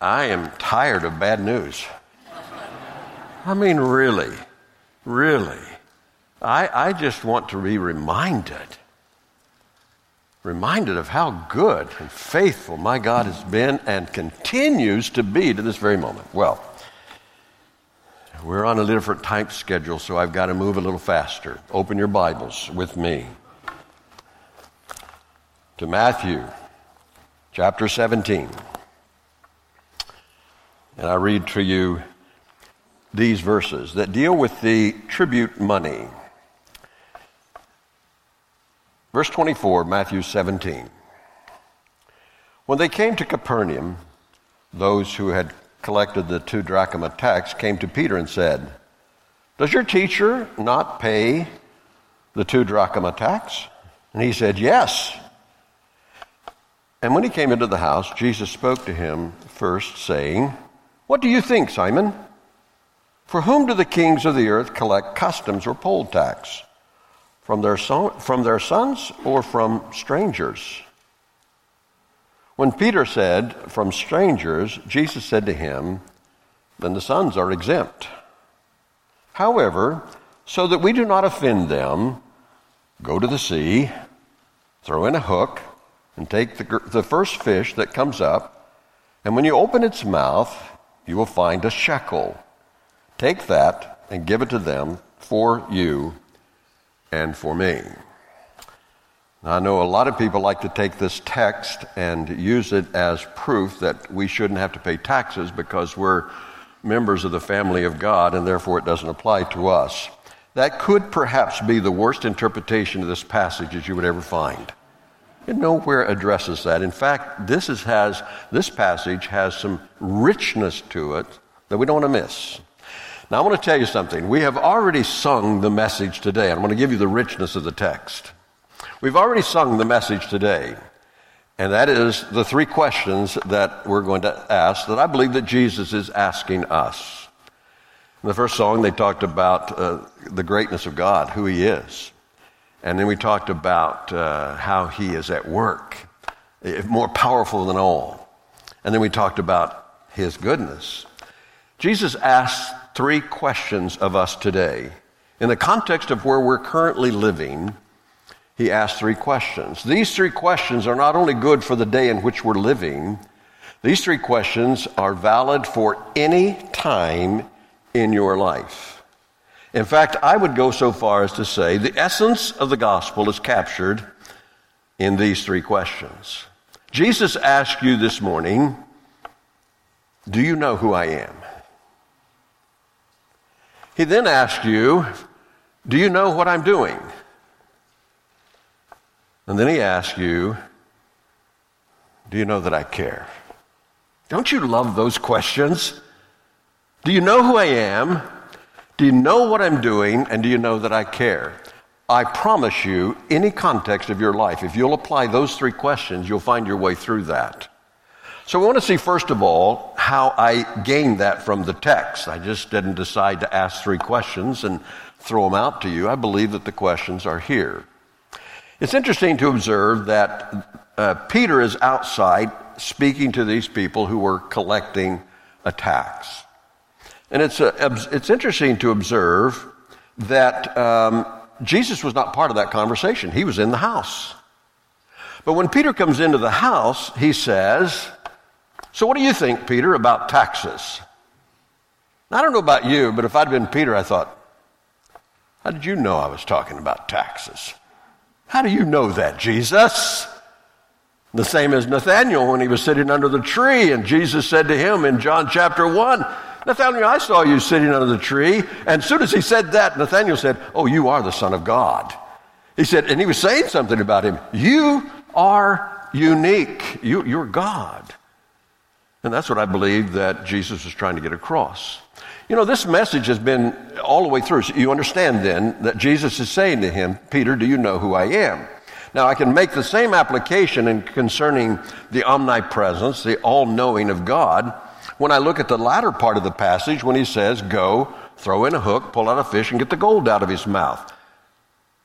I am tired of bad news. I mean, really, really. I, I just want to be reminded, reminded of how good and faithful my God has been and continues to be to this very moment. Well, we're on a different type schedule, so I've got to move a little faster. Open your Bibles with me to Matthew chapter 17. And I read to you these verses that deal with the tribute money. Verse 24, Matthew 17. When they came to Capernaum, those who had collected the two drachma tax came to Peter and said, Does your teacher not pay the two drachma tax? And he said, Yes. And when he came into the house, Jesus spoke to him first, saying, what do you think, Simon? For whom do the kings of the earth collect customs or poll tax? From their, son, from their sons or from strangers? When Peter said, From strangers, Jesus said to him, Then the sons are exempt. However, so that we do not offend them, go to the sea, throw in a hook, and take the, the first fish that comes up, and when you open its mouth, you will find a shekel. Take that and give it to them for you and for me. Now, I know a lot of people like to take this text and use it as proof that we shouldn't have to pay taxes because we're members of the family of God and therefore it doesn't apply to us. That could perhaps be the worst interpretation of this passage that you would ever find. It nowhere addresses that. In fact, this is, has this passage has some richness to it that we don't want to miss. Now, I want to tell you something. We have already sung the message today. I'm going to give you the richness of the text. We've already sung the message today, and that is the three questions that we're going to ask that I believe that Jesus is asking us. In the first song, they talked about uh, the greatness of God, who He is. And then we talked about uh, how he is at work, eh, more powerful than all. And then we talked about his goodness. Jesus asked three questions of us today. In the context of where we're currently living, he asked three questions. These three questions are not only good for the day in which we're living, these three questions are valid for any time in your life. In fact, I would go so far as to say the essence of the gospel is captured in these three questions. Jesus asked you this morning, Do you know who I am? He then asked you, Do you know what I'm doing? And then he asked you, Do you know that I care? Don't you love those questions? Do you know who I am? Do you know what I'm doing and do you know that I care? I promise you, any context of your life, if you'll apply those three questions, you'll find your way through that. So we want to see, first of all, how I gained that from the text. I just didn't decide to ask three questions and throw them out to you. I believe that the questions are here. It's interesting to observe that uh, Peter is outside speaking to these people who were collecting a tax. And it's, a, it's interesting to observe that um, Jesus was not part of that conversation. He was in the house. But when Peter comes into the house, he says, So what do you think, Peter, about taxes? I don't know about you, but if I'd been Peter, I thought, How did you know I was talking about taxes? How do you know that, Jesus? The same as Nathanael when he was sitting under the tree, and Jesus said to him in John chapter 1, Nathanael, I saw you sitting under the tree. And as soon as he said that, Nathanael said, Oh, you are the Son of God. He said, and he was saying something about him. You are unique. You, you're God. And that's what I believe that Jesus was trying to get across. You know, this message has been all the way through. So you understand then that Jesus is saying to him, Peter, do you know who I am? Now, I can make the same application in concerning the omnipresence, the all knowing of God when I look at the latter part of the passage when he says, Go, throw in a hook, pull out a fish, and get the gold out of his mouth.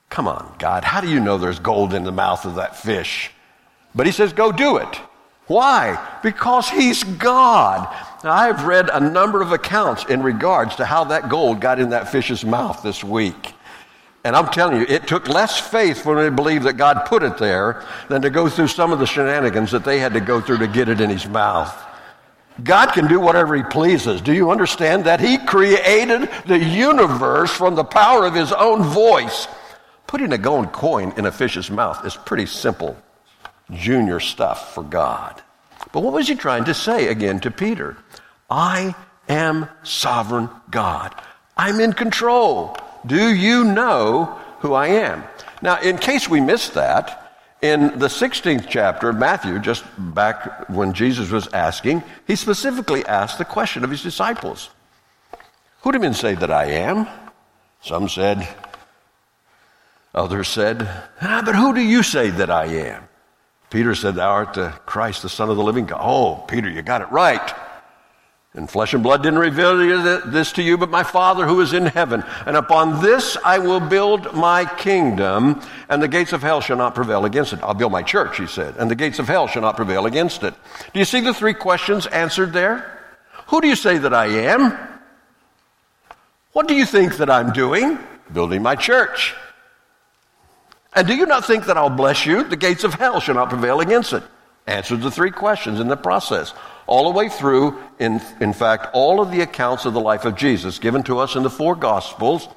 Come on, God, how do you know there's gold in the mouth of that fish? But he says, Go do it. Why? Because he's God. Now, I've read a number of accounts in regards to how that gold got in that fish's mouth this week. And I'm telling you, it took less faith for me to believe that God put it there than to go through some of the shenanigans that they had to go through to get it in his mouth. God can do whatever he pleases. Do you understand that? He created the universe from the power of his own voice. Putting a gold coin in a fish's mouth is pretty simple junior stuff for God. But what was he trying to say again to Peter? I am sovereign God. I'm in control. Do you know who I am? Now, in case we missed that, in the 16th chapter of Matthew, just back when Jesus was asking, he specifically asked the question of his disciples Who do men say that I am? Some said, Others said, ah, But who do you say that I am? Peter said, Thou art the Christ, the Son of the living God. Oh, Peter, you got it right. And flesh and blood didn't reveal this to you, but my Father who is in heaven. And upon this I will build my kingdom, and the gates of hell shall not prevail against it. I'll build my church, he said, and the gates of hell shall not prevail against it. Do you see the three questions answered there? Who do you say that I am? What do you think that I'm doing? Building my church. And do you not think that I'll bless you? The gates of hell shall not prevail against it. Answered the three questions in the process. All the way through, in, in fact, all of the accounts of the life of Jesus given to us in the four Gospels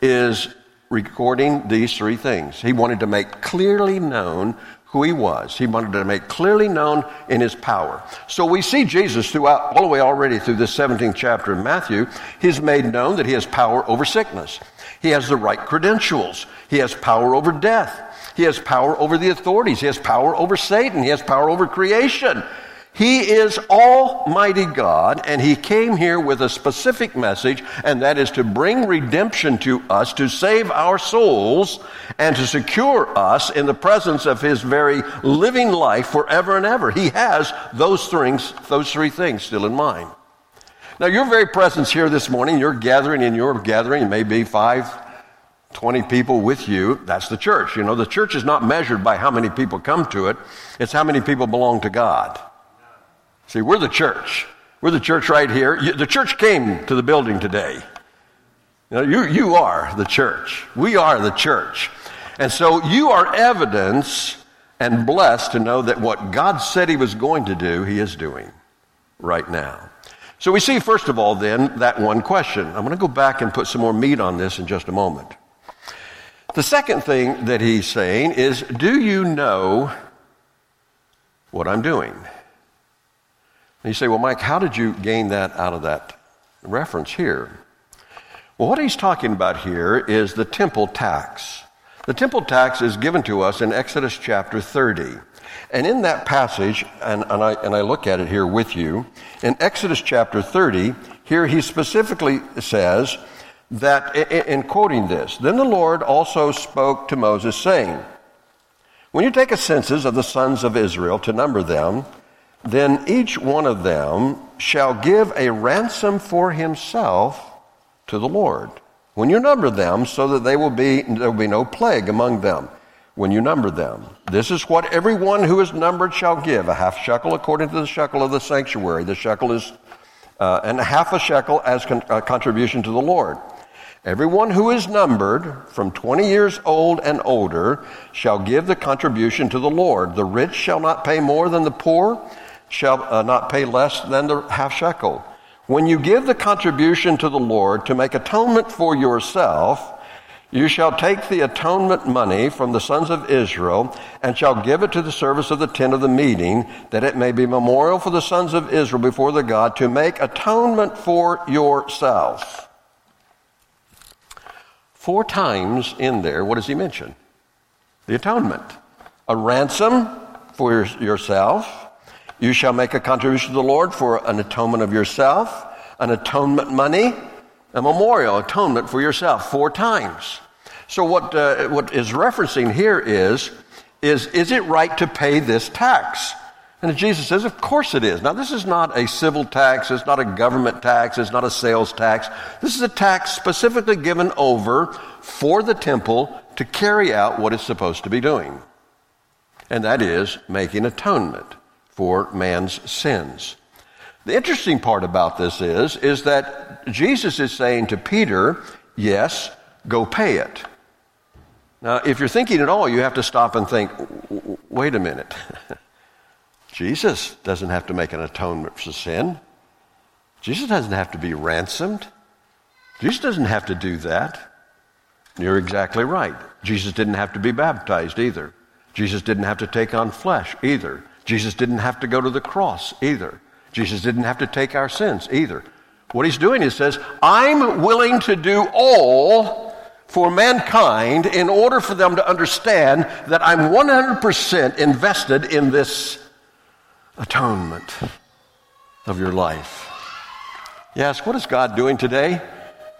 is recording these three things. He wanted to make clearly known who he was. He wanted to make clearly known in his power. So we see Jesus throughout, all the way already through this 17th chapter of Matthew, he's made known that he has power over sickness. He has the right credentials. He has power over death. He has power over the authorities. He has power over Satan. He has power over creation. He is Almighty God, and He came here with a specific message, and that is to bring redemption to us, to save our souls, and to secure us in the presence of His very living life forever and ever. He has those things, those three things still in mind. Now, your very presence here this morning, your gathering in your gathering, it may be five, 20 people with you, that's the church. You know, the church is not measured by how many people come to it, it's how many people belong to God. See, we're the church. We're the church right here. The church came to the building today. You, know, you, you are the church. We are the church. And so you are evidence and blessed to know that what God said He was going to do, He is doing right now. So we see, first of all, then, that one question. I'm going to go back and put some more meat on this in just a moment. The second thing that he's saying is, Do you know what I'm doing? And you say, Well, Mike, how did you gain that out of that reference here? Well, what he's talking about here is the temple tax. The temple tax is given to us in Exodus chapter 30. And in that passage, and, and, I, and I look at it here with you, in Exodus chapter 30, here he specifically says that, in, in quoting this, then the Lord also spoke to Moses, saying, When you take a census of the sons of Israel to number them, then each one of them shall give a ransom for himself to the Lord. When you number them, so that they will be, there will be no plague among them when you number them. This is what everyone who is numbered shall give a half shekel according to the shekel of the sanctuary. The shekel is, uh, and half a shekel as con- a contribution to the Lord. Everyone who is numbered from 20 years old and older shall give the contribution to the Lord. The rich shall not pay more than the poor shall uh, not pay less than the half shekel. When you give the contribution to the Lord to make atonement for yourself, you shall take the atonement money from the sons of Israel and shall give it to the service of the tent of the meeting, that it may be memorial for the sons of Israel before the God to make atonement for yourself. Four times in there, what does he mention? The atonement. A ransom for yourself, you shall make a contribution to the Lord for an atonement of yourself, an atonement money, a memorial atonement for yourself four times. So what, uh, what is referencing here is, is, is it right to pay this tax? And Jesus says, of course it is. Now, this is not a civil tax. It's not a government tax. It's not a sales tax. This is a tax specifically given over for the temple to carry out what it's supposed to be doing. And that is making atonement for man's sins. The interesting part about this is, is that Jesus is saying to Peter, yes, go pay it. Now, if you're thinking at all, you have to stop and think, wait a minute. Jesus doesn't have to make an atonement for sin. Jesus doesn't have to be ransomed. Jesus doesn't have to do that. You're exactly right. Jesus didn't have to be baptized either. Jesus didn't have to take on flesh either. Jesus didn't have to go to the cross either. Jesus didn't have to take our sins either. What he's doing is says, I'm willing to do all for mankind in order for them to understand that I'm 100% invested in this atonement of your life. Yes, what is God doing today?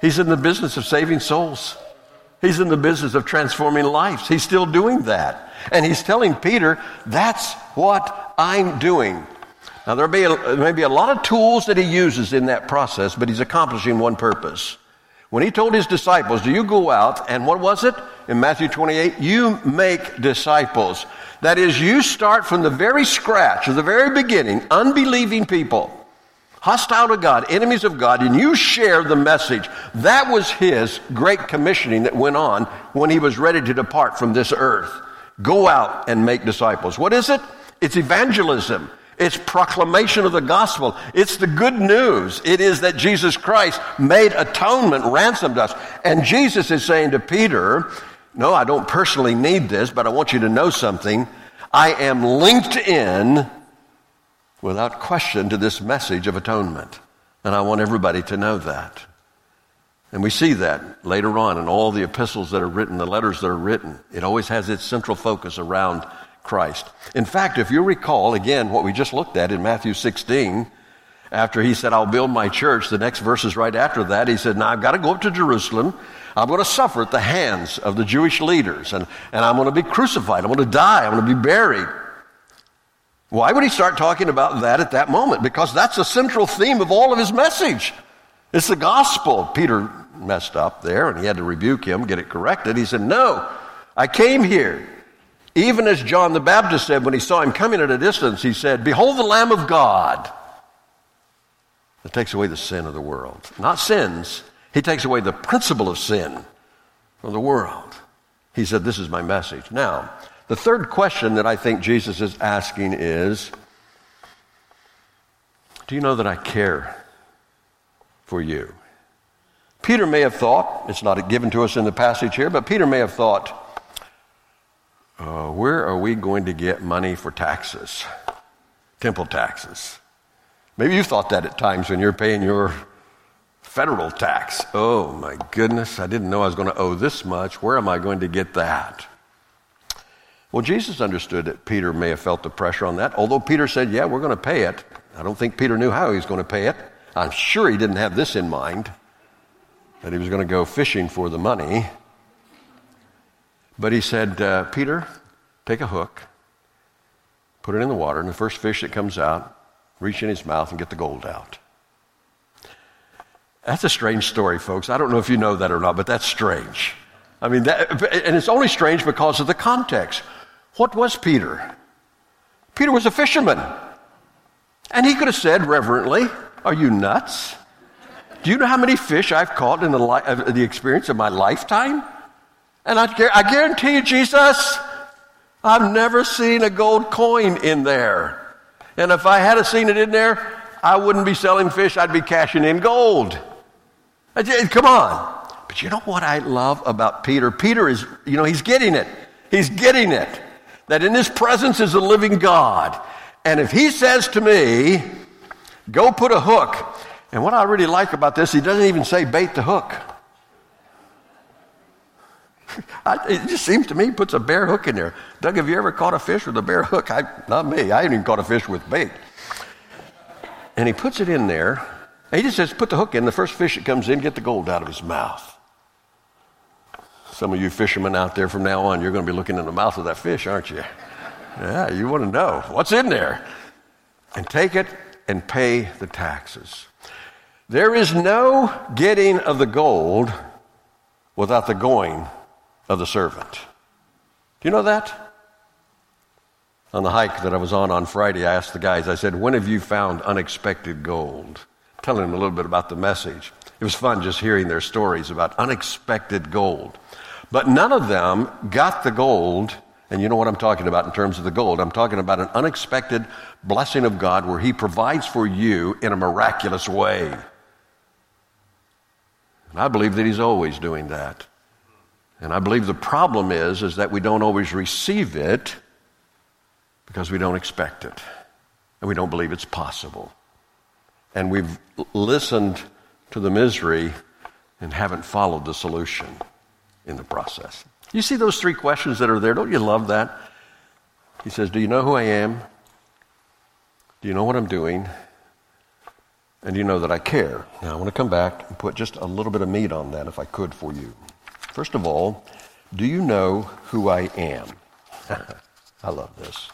He's in the business of saving souls. He's in the business of transforming lives. He's still doing that. And he's telling Peter, that's what I'm doing. Now, there may, may be a lot of tools that he uses in that process, but he's accomplishing one purpose. When he told his disciples, Do you go out, and what was it? In Matthew 28, you make disciples. That is, you start from the very scratch, of the very beginning, unbelieving people, hostile to God, enemies of God, and you share the message. That was his great commissioning that went on when he was ready to depart from this earth. Go out and make disciples. What is it? It's evangelism. It's proclamation of the gospel. It's the good news. It is that Jesus Christ made atonement, ransomed us. And Jesus is saying to Peter, No, I don't personally need this, but I want you to know something. I am linked in without question to this message of atonement. And I want everybody to know that. And we see that later on in all the epistles that are written, the letters that are written. It always has its central focus around Christ. In fact, if you recall, again, what we just looked at in Matthew 16, after he said, I'll build my church, the next verses right after that, he said, Now I've got to go up to Jerusalem. I'm going to suffer at the hands of the Jewish leaders, and, and I'm going to be crucified. I'm going to die. I'm going to be buried. Why would he start talking about that at that moment? Because that's the central theme of all of his message. It's the gospel. Peter messed up there, and he had to rebuke him, get it corrected. He said, No, I came here even as John the Baptist said when he saw him coming at a distance, he said, Behold the Lamb of God that takes away the sin of the world. Not sins, he takes away the principle of sin from the world. He said, This is my message. Now, the third question that I think Jesus is asking is Do you know that I care for you? Peter may have thought, it's not given to us in the passage here, but Peter may have thought, uh, where are we going to get money for taxes? Temple taxes. Maybe you thought that at times when you're paying your federal tax. Oh my goodness, I didn't know I was going to owe this much. Where am I going to get that? Well, Jesus understood that Peter may have felt the pressure on that, although Peter said, Yeah, we're going to pay it. I don't think Peter knew how he was going to pay it. I'm sure he didn't have this in mind, that he was going to go fishing for the money. But he said, uh, Peter, take a hook, put it in the water, and the first fish that comes out, reach in his mouth and get the gold out. That's a strange story, folks. I don't know if you know that or not, but that's strange. I mean, that, and it's only strange because of the context. What was Peter? Peter was a fisherman. And he could have said reverently, Are you nuts? Do you know how many fish I've caught in the, li- uh, the experience of my lifetime? And I, I guarantee you, Jesus, I've never seen a gold coin in there. And if I had seen it in there, I wouldn't be selling fish, I'd be cashing in gold. Come on. But you know what I love about Peter? Peter is, you know, he's getting it. He's getting it. That in his presence is a living God. And if he says to me, go put a hook, and what I really like about this, he doesn't even say bait the hook. I, it just seems to me he puts a bare hook in there. Doug, have you ever caught a fish with a bare hook? I, not me. I haven't even caught a fish with bait. And he puts it in there. he just says, put the hook in. The first fish that comes in, get the gold out of his mouth. Some of you fishermen out there from now on, you're going to be looking in the mouth of that fish, aren't you? Yeah, you want to know what's in there. And take it and pay the taxes. There is no getting of the gold without the going of the servant. Do you know that? On the hike that I was on on Friday, I asked the guys, I said, When have you found unexpected gold? Telling them a little bit about the message. It was fun just hearing their stories about unexpected gold. But none of them got the gold, and you know what I'm talking about in terms of the gold. I'm talking about an unexpected blessing of God where He provides for you in a miraculous way. And I believe that He's always doing that. And I believe the problem is, is that we don't always receive it because we don't expect it. And we don't believe it's possible. And we've listened to the misery and haven't followed the solution in the process. You see those three questions that are there? Don't you love that? He says, Do you know who I am? Do you know what I'm doing? And do you know that I care? Now, I want to come back and put just a little bit of meat on that, if I could, for you. First of all, do you know who I am? I love this.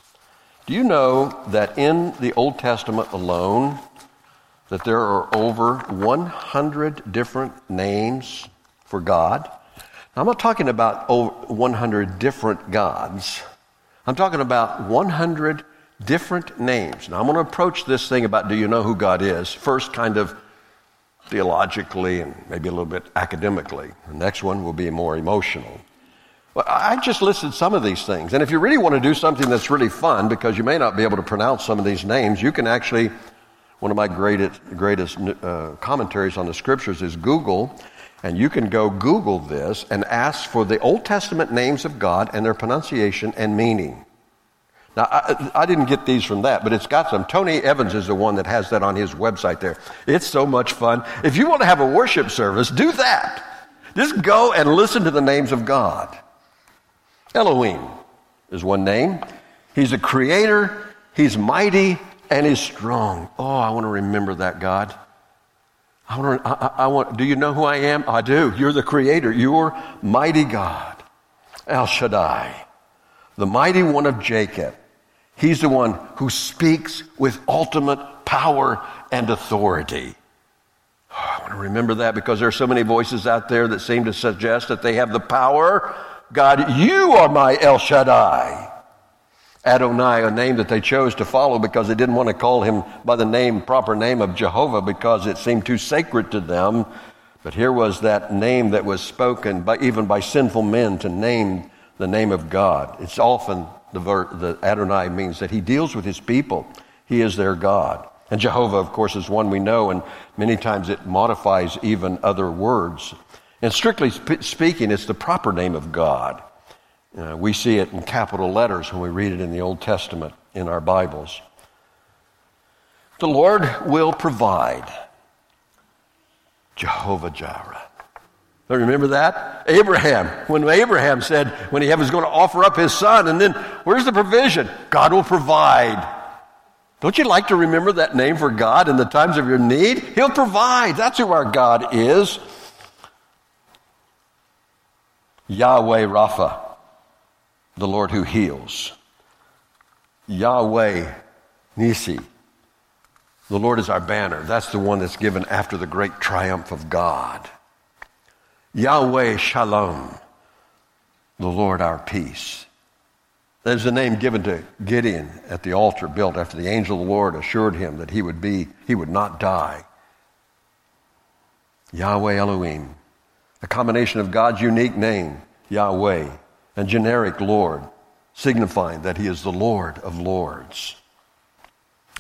Do you know that in the Old Testament alone, that there are over 100 different names for God? I'm not talking about 100 different gods. I'm talking about 100 different names. Now, I'm going to approach this thing about do you know who God is first, kind of theologically and maybe a little bit academically. The next one will be more emotional. Well, I just listed some of these things. And if you really want to do something that's really fun, because you may not be able to pronounce some of these names, you can actually, one of my greatest, greatest uh, commentaries on the scriptures is Google. And you can go Google this and ask for the Old Testament names of God and their pronunciation and meaning. Now, I, I, didn't get these from that, but it's got some. Tony Evans is the one that has that on his website there. It's so much fun. If you want to have a worship service, do that. Just go and listen to the names of God. Elohim is one name. He's a creator, he's mighty, and he's strong. Oh, I want to remember that, God. I want, I, I want, do you know who I am? I do. You're the creator. You're mighty God. El Shaddai, the mighty one of Jacob. He's the one who speaks with ultimate power and authority. Oh, I want to remember that because there are so many voices out there that seem to suggest that they have the power God, you are my El Shaddai. Adonai, a name that they chose to follow because they didn't want to call him by the name, proper name of Jehovah because it seemed too sacred to them. But here was that name that was spoken by, even by sinful men to name the name of God. It's often the, ver, the Adonai means that he deals with his people. He is their God. And Jehovah, of course, is one we know, and many times it modifies even other words. And strictly speaking, it's the proper name of God. Uh, we see it in capital letters when we read it in the Old Testament in our Bibles. The Lord will provide. Jehovah Jireh. Don't you remember that? Abraham, when Abraham said, when he was going to offer up his son, and then where's the provision? God will provide. Don't you like to remember that name for God in the times of your need? He'll provide. That's who our God is. Yahweh Rapha, the Lord who heals. Yahweh Nissi, the Lord is our banner. That's the one that's given after the great triumph of God. Yahweh Shalom, the Lord our peace. There's a name given to Gideon at the altar built after the angel of the Lord assured him that he would be, he would not die. Yahweh Elohim, a combination of God's unique name, Yahweh, and generic Lord, signifying that He is the Lord of Lords.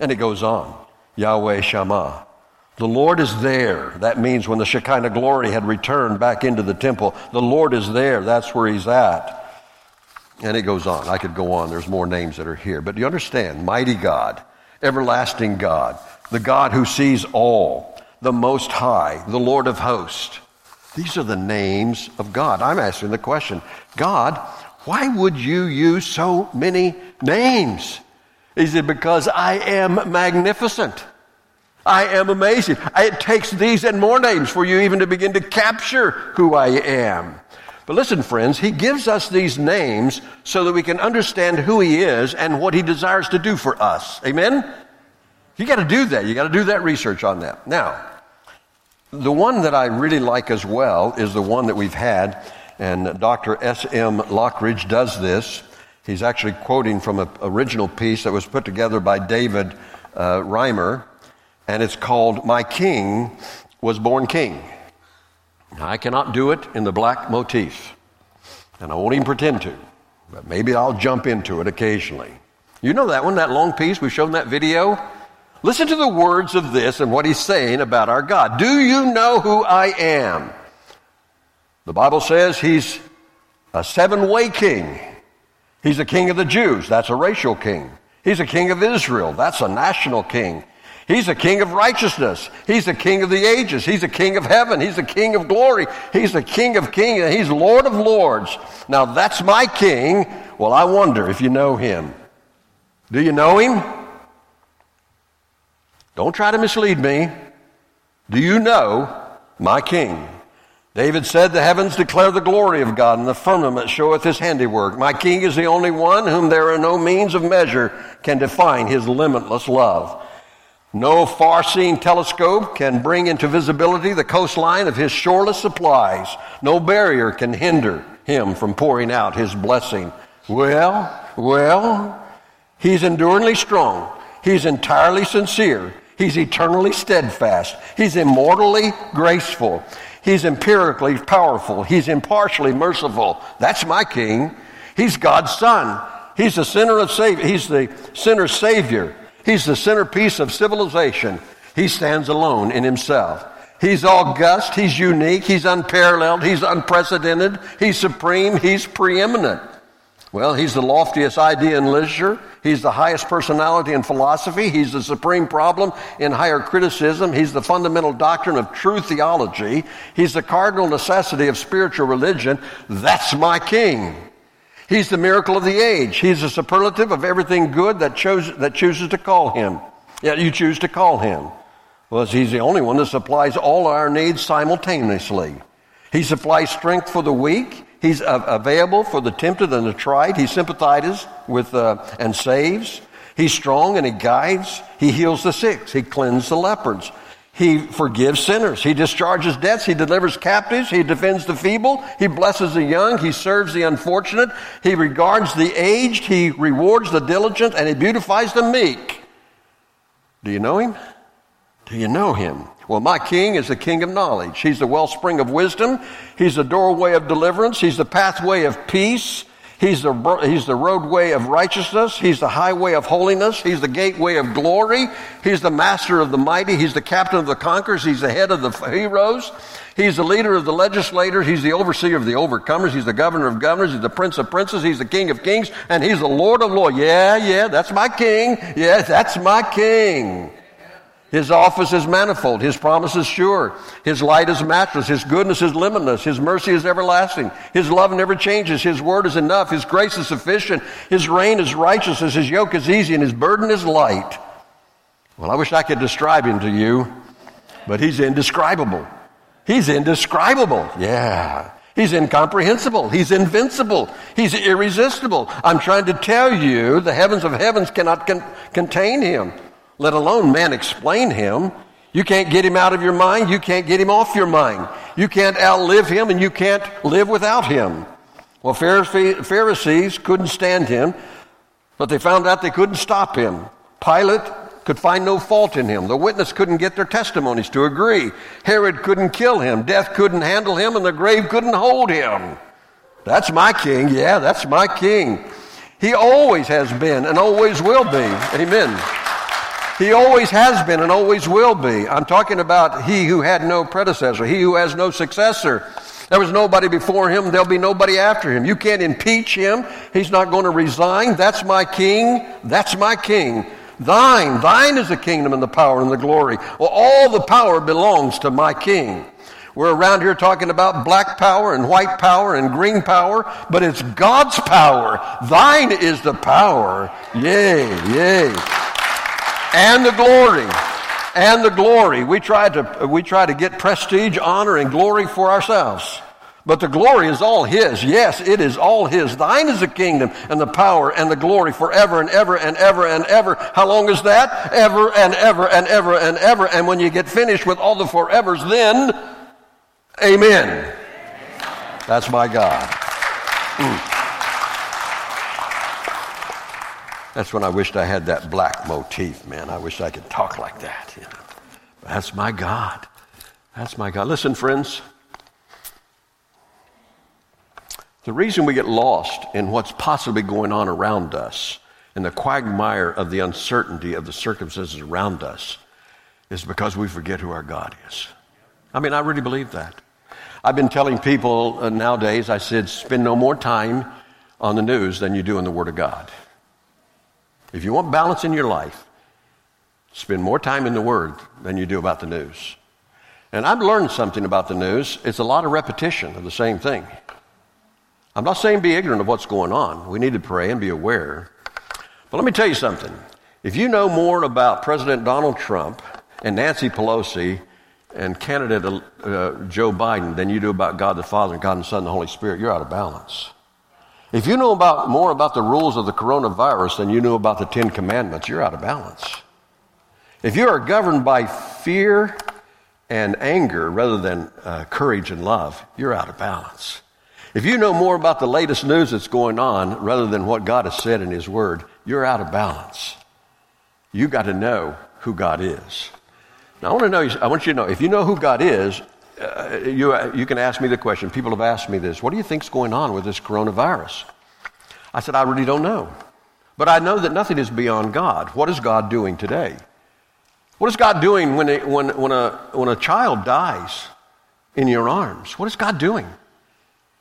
And it goes on Yahweh Shammah. The Lord is there. That means when the Shekinah glory had returned back into the temple, the Lord is there. That's where He's at. And it goes on. I could go on. There's more names that are here. But do you understand? Mighty God, everlasting God, the God who sees all, the Most High, the Lord of hosts. These are the names of God. I'm asking the question God, why would you use so many names? Is it because I am magnificent? I am amazing. It takes these and more names for you even to begin to capture who I am. But listen, friends, he gives us these names so that we can understand who he is and what he desires to do for us. Amen? You got to do that. You got to do that research on that. Now, the one that I really like as well is the one that we've had, and Dr. S.M. Lockridge does this. He's actually quoting from an original piece that was put together by David uh, Reimer, and it's called My King Was Born King. I cannot do it in the black motif, and I won't even pretend to, but maybe I'll jump into it occasionally. You know that one, that long piece? We've shown that video. Listen to the words of this and what he's saying about our God. Do you know who I am? The Bible says he's a seven way king. He's a king of the Jews. That's a racial king. He's a king of Israel. That's a national king. He's a king of righteousness. He's the king of the ages. He's a king of heaven. He's the king of glory. He's the king of kings. And he's Lord of lords. Now that's my king. Well, I wonder if you know him. Do you know him? Don't try to mislead me. Do you know my king? David said, The heavens declare the glory of God, and the firmament showeth his handiwork. My king is the only one whom there are no means of measure can define his limitless love. No far seeing telescope can bring into visibility the coastline of his shoreless supplies. No barrier can hinder him from pouring out his blessing. Well, well, he's enduringly strong. He's entirely sincere. He's eternally steadfast. He's immortally graceful. He's empirically powerful. He's impartially merciful. That's my king. He's God's son. He's the sinner of savior. He's the sinner's savior. He's the centerpiece of civilization. He stands alone in himself. He's august. He's unique. He's unparalleled. He's unprecedented. He's supreme. He's preeminent. Well, he's the loftiest idea in literature. He's the highest personality in philosophy. He's the supreme problem in higher criticism. He's the fundamental doctrine of true theology. He's the cardinal necessity of spiritual religion. That's my king. He's the miracle of the age. He's the superlative of everything good that, chose, that chooses to call him. Yet you choose to call him. Well, he's the only one that supplies all our needs simultaneously. He supplies strength for the weak. He's available for the tempted and the tried. He sympathizes with uh, and saves. He's strong and he guides. He heals the sick. He cleanses the lepers. He forgives sinners. He discharges debts. He delivers captives. He defends the feeble. He blesses the young. He serves the unfortunate. He regards the aged. He rewards the diligent and he beautifies the meek. Do you know him? Do you know him? Well, my king is the king of knowledge. He's the wellspring of wisdom. He's the doorway of deliverance. He's the pathway of peace. He's the, he's the roadway of righteousness. He's the highway of holiness. He's the gateway of glory. He's the master of the mighty. He's the captain of the conquerors. He's the head of the heroes. He's the leader of the legislators. He's the overseer of the overcomers. He's the governor of governors. He's the prince of princes. He's the king of kings. And he's the lord of lords. Yeah, yeah, that's my king. Yeah, that's my king. His office is manifold. His promise is sure. His light is matchless. His goodness is limitless. His mercy is everlasting. His love never changes. His word is enough. His grace is sufficient. His reign is righteousness. His yoke is easy and his burden is light. Well, I wish I could describe him to you, but he's indescribable. He's indescribable. Yeah. He's incomprehensible. He's invincible. He's irresistible. I'm trying to tell you the heavens of heavens cannot con- contain him let alone man explain him. You can't get him out of your mind. You can't get him off your mind. You can't outlive him and you can't live without him. Well, Pharisees couldn't stand him, but they found out they couldn't stop him. Pilate could find no fault in him. The witness couldn't get their testimonies to agree. Herod couldn't kill him. Death couldn't handle him and the grave couldn't hold him. That's my king. Yeah, that's my king. He always has been and always will be. Amen. He always has been and always will be. I'm talking about he who had no predecessor, he who has no successor. There was nobody before him, there'll be nobody after him. You can't impeach him. He's not going to resign. That's my king. That's my king. Thine, thine is the kingdom and the power and the glory. Well, all the power belongs to my king. We're around here talking about black power and white power and green power, but it's God's power. Thine is the power. Yay, yay and the glory and the glory. We try to, we try to get prestige, honor, and glory for ourselves. But the glory is all His. Yes, it is all His. Thine is the kingdom and the power and the glory forever and ever and ever and ever. How long is that? Ever and ever and ever and ever. And when you get finished with all the forevers, then, Amen. That's my God. Mm. That's when I wished I had that black motif, man. I wish I could talk like that. You know. That's my God. That's my God. Listen, friends. The reason we get lost in what's possibly going on around us, in the quagmire of the uncertainty of the circumstances around us, is because we forget who our God is. I mean, I really believe that. I've been telling people uh, nowadays, I said, spend no more time on the news than you do in the Word of God. If you want balance in your life, spend more time in the Word than you do about the news. And I've learned something about the news. It's a lot of repetition of the same thing. I'm not saying be ignorant of what's going on. We need to pray and be aware. But let me tell you something. If you know more about President Donald Trump and Nancy Pelosi and candidate uh, Joe Biden than you do about God the Father and God the Son and the Holy Spirit, you're out of balance. If you know about, more about the rules of the coronavirus than you know about the Ten Commandments, you're out of balance. If you are governed by fear and anger rather than uh, courage and love, you're out of balance. If you know more about the latest news that's going on rather than what God has said in His Word, you're out of balance. You got to know who God is. Now, I want to know. I want you to know if you know who God is, uh, you uh, you can ask me the question. People have asked me this. What do you think's going on with this coronavirus? I said I really don't know, but I know that nothing is beyond God. What is God doing today? What is God doing when, it, when, when, a, when a child dies in your arms? What is God doing?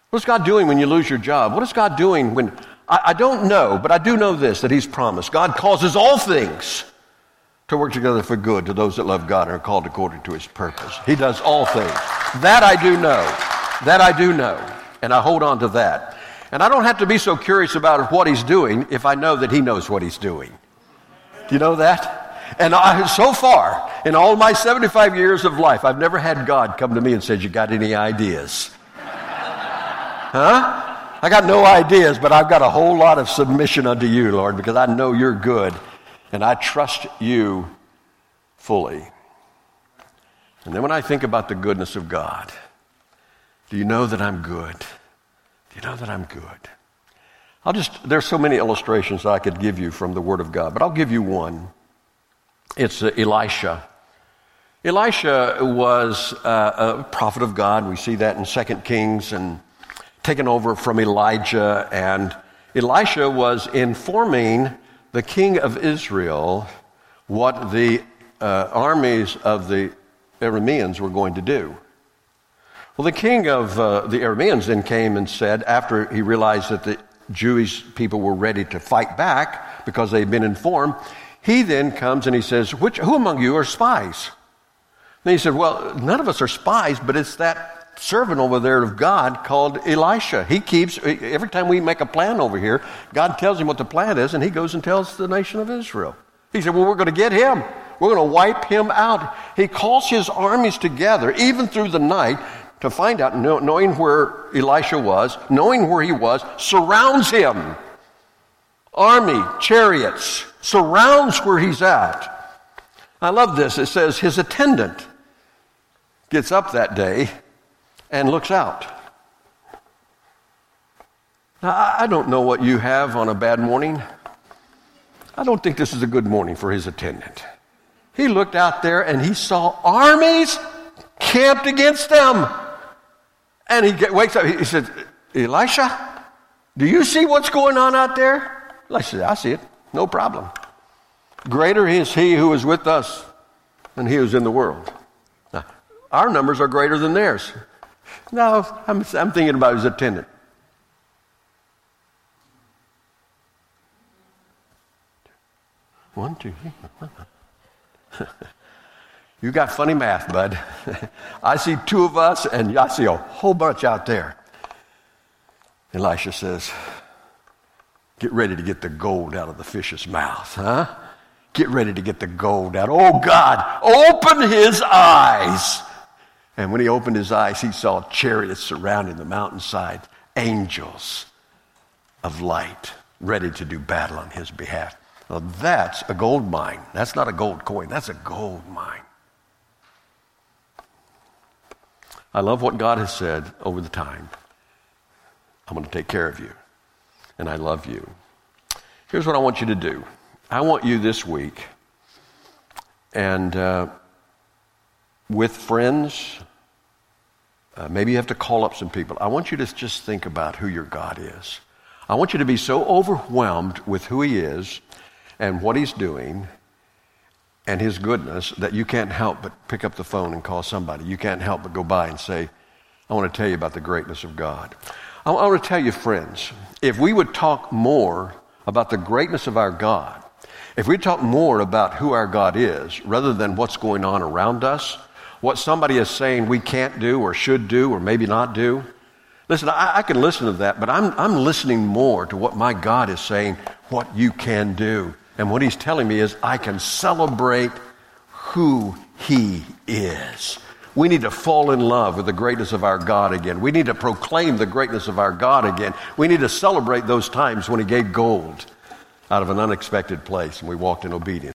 What is God doing when you lose your job? What is God doing when. I, I don't know, but I do know this that He's promised. God causes all things to work together for good to those that love God and are called according to His purpose. He does all things. That I do know. That I do know. And I hold on to that. And I don't have to be so curious about what He's doing if I know that He knows what He's doing. Do you know that? And I, so far, in all my 75 years of life, I've never had God come to me and said, You got any ideas? Huh? I got no ideas, but I've got a whole lot of submission unto you, Lord, because I know you're good and I trust you fully. And then when I think about the goodness of God, do you know that I'm good? Do you know that I'm good? I'll just, there's so many illustrations I could give you from the Word of God, but I'll give you one. It's uh, Elisha. Elisha was uh, a prophet of God. We see that in 2 Kings and taken over from Elijah, and Elisha was informing the king of Israel what the uh, armies of the Arameans were going to do. Well, the king of uh, the Arameans then came and said, after he realized that the Jewish people were ready to fight back because they'd been informed, he then comes and he says, Which, Who among you are spies? And he said, Well, none of us are spies, but it's that servant over there of God called Elisha. He keeps, every time we make a plan over here, God tells him what the plan is, and he goes and tells the nation of Israel. He said, Well, we're going to get him. We're going to wipe him out. He calls his armies together, even through the night, to find out, knowing where Elisha was, knowing where he was, surrounds him. Army, chariots, surrounds where he's at. I love this. It says his attendant gets up that day and looks out. Now, I don't know what you have on a bad morning. I don't think this is a good morning for his attendant. He looked out there and he saw armies camped against them. And he wakes up. He said, Elisha, do you see what's going on out there? Elisha said, I see it. No problem. Greater is he who is with us than he who's in the world. Now, our numbers are greater than theirs. No, I'm, I'm thinking about his attendant. One, two, three. you got funny math, bud. I see two of us, and I see a whole bunch out there. Elisha says, Get ready to get the gold out of the fish's mouth, huh? Get ready to get the gold out. Oh, God, open his eyes and when he opened his eyes, he saw chariots surrounding the mountainside, angels of light ready to do battle on his behalf. Now, that's a gold mine. That's not a gold coin, that's a gold mine. I love what God has said over the time. I'm going to take care of you, and I love you. Here's what I want you to do I want you this week, and uh, with friends, uh, maybe you have to call up some people. I want you to just think about who your God is. I want you to be so overwhelmed with who He is and what He's doing and His goodness that you can't help but pick up the phone and call somebody. You can't help but go by and say, I want to tell you about the greatness of God. I want to tell you, friends, if we would talk more about the greatness of our God, if we talk more about who our God is rather than what's going on around us, what somebody is saying we can't do or should do or maybe not do, listen, I, I can listen to that, but I'm, I'm listening more to what my God is saying, what you can do. And what He's telling me is I can celebrate who He is. We need to fall in love with the greatness of our God again. We need to proclaim the greatness of our God again. We need to celebrate those times when He gave gold out of an unexpected place and we walked in obedience.